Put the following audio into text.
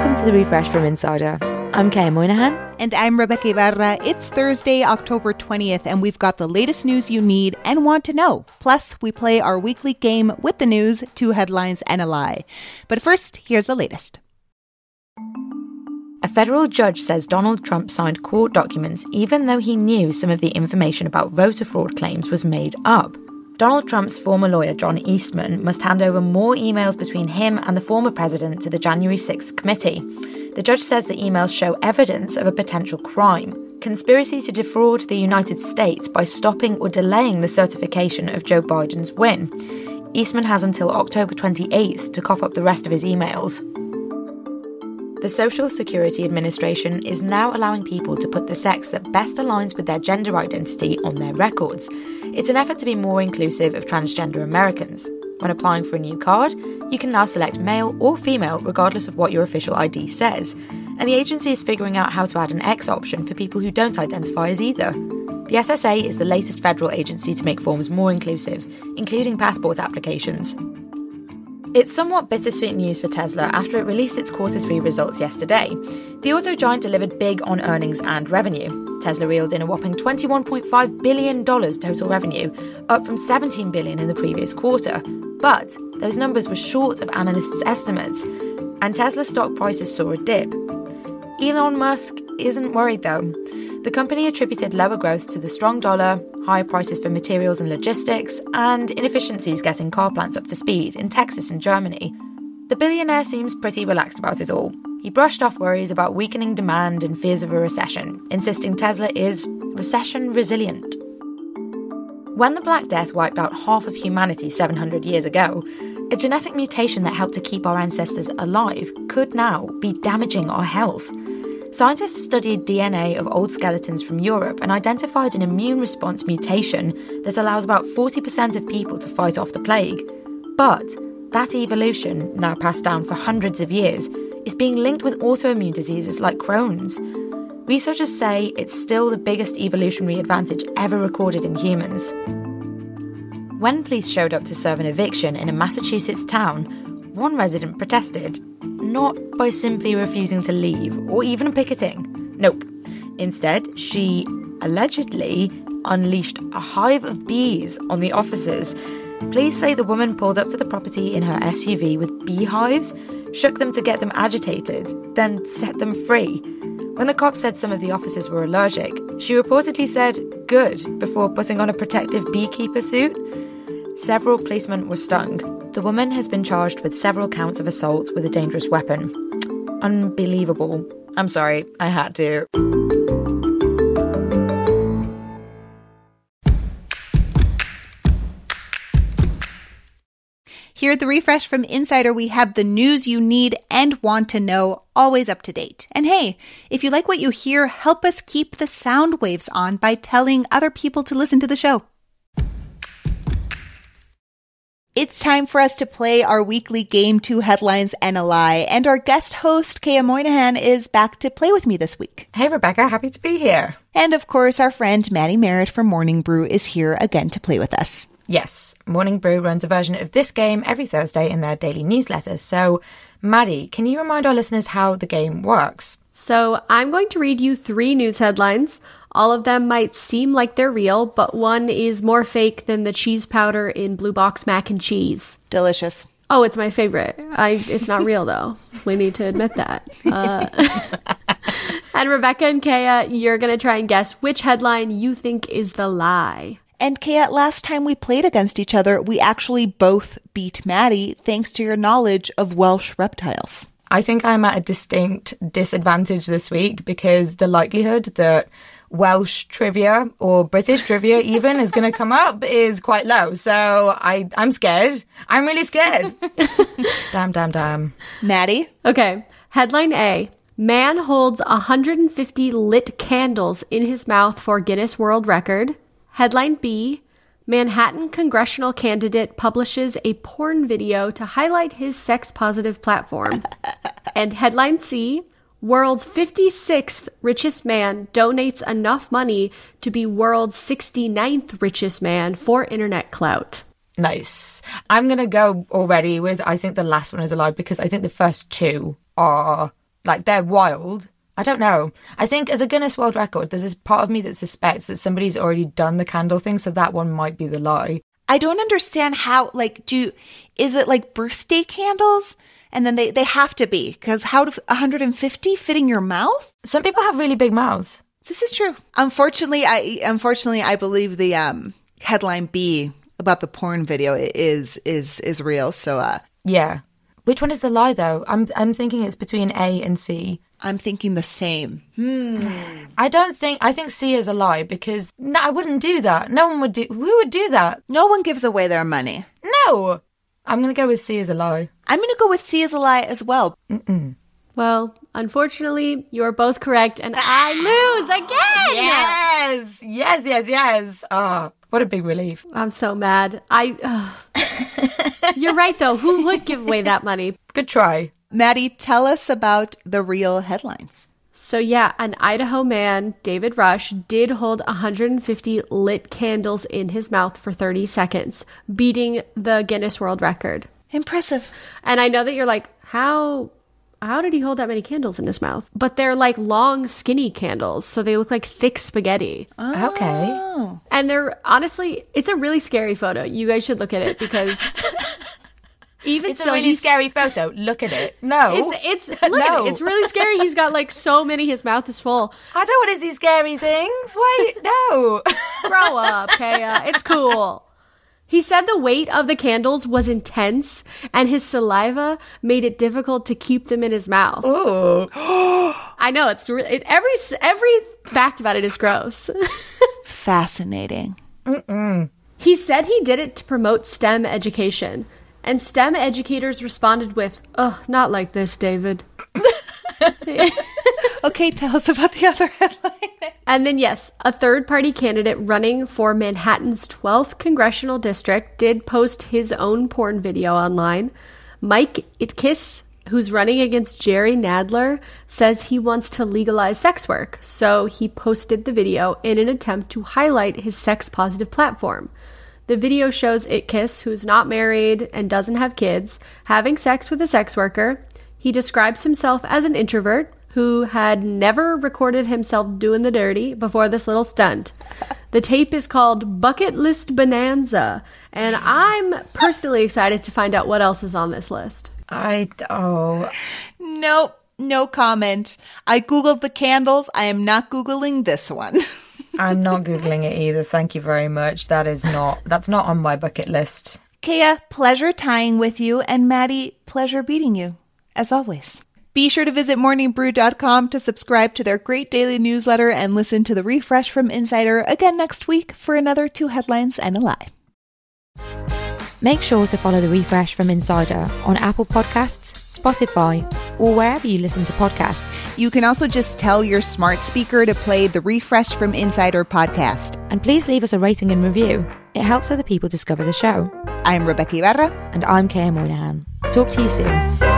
Welcome to the refresh from Insider. I'm Kay Moynihan. And I'm Rebeca Ibarra. It's Thursday, October 20th, and we've got the latest news you need and want to know. Plus, we play our weekly game with the news, two headlines and a lie. But first, here's the latest. A federal judge says Donald Trump signed court documents even though he knew some of the information about voter fraud claims was made up. Donald Trump's former lawyer, John Eastman, must hand over more emails between him and the former president to the January 6th committee. The judge says the emails show evidence of a potential crime conspiracy to defraud the United States by stopping or delaying the certification of Joe Biden's win. Eastman has until October 28th to cough up the rest of his emails. The Social Security Administration is now allowing people to put the sex that best aligns with their gender identity on their records. It's an effort to be more inclusive of transgender Americans. When applying for a new card, you can now select male or female regardless of what your official ID says. And the agency is figuring out how to add an X option for people who don't identify as either. The SSA is the latest federal agency to make forms more inclusive, including passport applications. It's somewhat bittersweet news for Tesla after it released its quarter three results yesterday. The auto giant delivered big on earnings and revenue. Tesla reeled in a whopping $21.5 billion total revenue, up from 17 billion in the previous quarter. But those numbers were short of analysts' estimates, and Tesla stock prices saw a dip. Elon Musk isn't worried though. The company attributed lower growth to the strong dollar, higher prices for materials and logistics, and inefficiencies getting car plants up to speed in Texas and Germany. The billionaire seems pretty relaxed about it all. He brushed off worries about weakening demand and fears of a recession, insisting Tesla is recession resilient. When the Black Death wiped out half of humanity 700 years ago, a genetic mutation that helped to keep our ancestors alive could now be damaging our health. Scientists studied DNA of old skeletons from Europe and identified an immune response mutation that allows about 40% of people to fight off the plague. But that evolution, now passed down for hundreds of years, is being linked with autoimmune diseases like Crohn's. Researchers say it's still the biggest evolutionary advantage ever recorded in humans. When police showed up to serve an eviction in a Massachusetts town, one resident protested not by simply refusing to leave or even picketing. Nope. Instead, she allegedly unleashed a hive of bees on the officers. Police say the woman pulled up to the property in her SUV with beehives, shook them to get them agitated, then set them free. When the cops said some of the officers were allergic, she reportedly said, good, before putting on a protective beekeeper suit. Several policemen were stung. The woman has been charged with several counts of assault with a dangerous weapon. Unbelievable. I'm sorry, I had to. Here at the Refresh from Insider, we have the news you need and want to know, always up to date. And hey, if you like what you hear, help us keep the sound waves on by telling other people to listen to the show. It's time for us to play our weekly game, Two Headlines and a Lie. And our guest host, Qayyah Moynihan, is back to play with me this week. Hey, Rebeca, happy to be here. And of course, our friend Maddie Merritt from Morning Brew is here again to play with us. Yes, Morning Brew runs a version of this game every Thursday in their daily newsletter. So, Maddie, can you remind our listeners how the game works? So, I'm going to read you three news headlines. All of them might seem like they're real, but one is more fake than the cheese powder in Blue Box mac and cheese. Delicious. Oh, it's my favorite. I it's not real though. We need to admit that. Uh, and Rebeca and Qayyah, you're gonna try and guess which headline you think is the lie. And Qayyah, last time we played against each other, we actually both beat Maddie thanks to your knowledge of Welsh reptiles. I think I'm at a distinct disadvantage this week because the likelihood that Welsh trivia or British trivia even is going to come up is quite low. So I, I'm scared. I'm really scared. damn, damn, damn. Maddie? Okay. Headline A. Man holds 150 lit candles in his mouth for Guinness World Record. Headline B. Manhattan congressional candidate publishes a porn video to highlight his sex positive platform. and headline C. World's 56th richest man donates enough money to be world's 69th richest man for internet clout. Nice. I'm going to go already with I think the last one is a lie because I think the first two are Like they're wild. I don't know. I think as a Guinness World Record, there's this part of me that suspects that somebody's already done the candle thing, so that one might be the lie. I don't understand how, like, do, is it like birthday candles? And then they, they have to be, because how do 150 fit in your mouth? Some people have really big mouths. This is true. Unfortunately, I, unfortunately, I believe the, um, headline B about the porn video is, is, is real. So, uh, Yeah. Which one is the lie though? I'm I'm thinking it's between A and C. I'm thinking the same. Hmm. I don't think I think C is a lie because no, I wouldn't do that. No one would do. Who would do that? No one gives away their money. No. I'm gonna go with C as a lie. I'm going to go with C as a lie as well. Well, unfortunately, you're both correct, and I lose again. Yes, yes, yes, yes. Ah, what a big relief. I'm so mad. I. ugh. you're right, though. Who would give away that money? Good try. Maddie, tell us about the real headlines. So, yeah, an Idaho man, David Rush, did hold 150 lit candles in his mouth for 30 seconds, beating the Guinness World Record. Impressive. And I know that you're like, how how did he hold that many candles in his mouth? But they're like long, skinny candles, so they look like thick spaghetti. Oh. Okay. Oh. And they're honestly, it's a really scary photo. You guys should look at it because even It's a really he's- scary photo. Look at it. No. It's it's look at it. It's really scary. He's got like so many. His mouth is full. I don't want to see scary things. Wait, no. Grow up, Qayyah. It's cool. He said the weight of the candles was intense, and his saliva made it difficult to keep them in his mouth. Oh. I know it's re- it, every every fact about it is gross. Fascinating. he said he did it to promote STEM education, and STEM educators responded with, "Oh, not like this, David." Okay, tell us about the other headline. And then, yes, a third party candidate running for Manhattan's 12th congressional district did post his own porn video online. Mike Itkis, who's running against Jerry Nadler, says he wants to legalize sex work. So he posted the video in an attempt to highlight his sex positive platform. The video shows Itkis, who's not married and doesn't have kids, having sex with a sex worker. He describes himself as an introvert who had never recorded himself doing the dirty before this little stunt. The tape is called Bucket List Bonanza, and I'm personally excited to find out what else is on this list. I oh Nope, no comment. I googled the candles. I am not googling this one. I'm not googling it either. Thank you very much. That is not that's not on my bucket list. Qayyah, pleasure tying with you, and Maddie, pleasure beating you, as always. Be sure to visit morningbrew.com to subscribe to their great daily newsletter and listen to the refresh from Insider again next week for another two headlines and a lie. Make sure to follow the refresh from Insider on Apple Podcasts, Spotify, or wherever you listen to podcasts. You can also just tell your smart speaker to play the refresh from Insider podcast. And please leave us a rating and review. It helps other people discover the show. I'm Rebeca Ibarra. And I'm Qayyah Moynihan. Talk to you soon.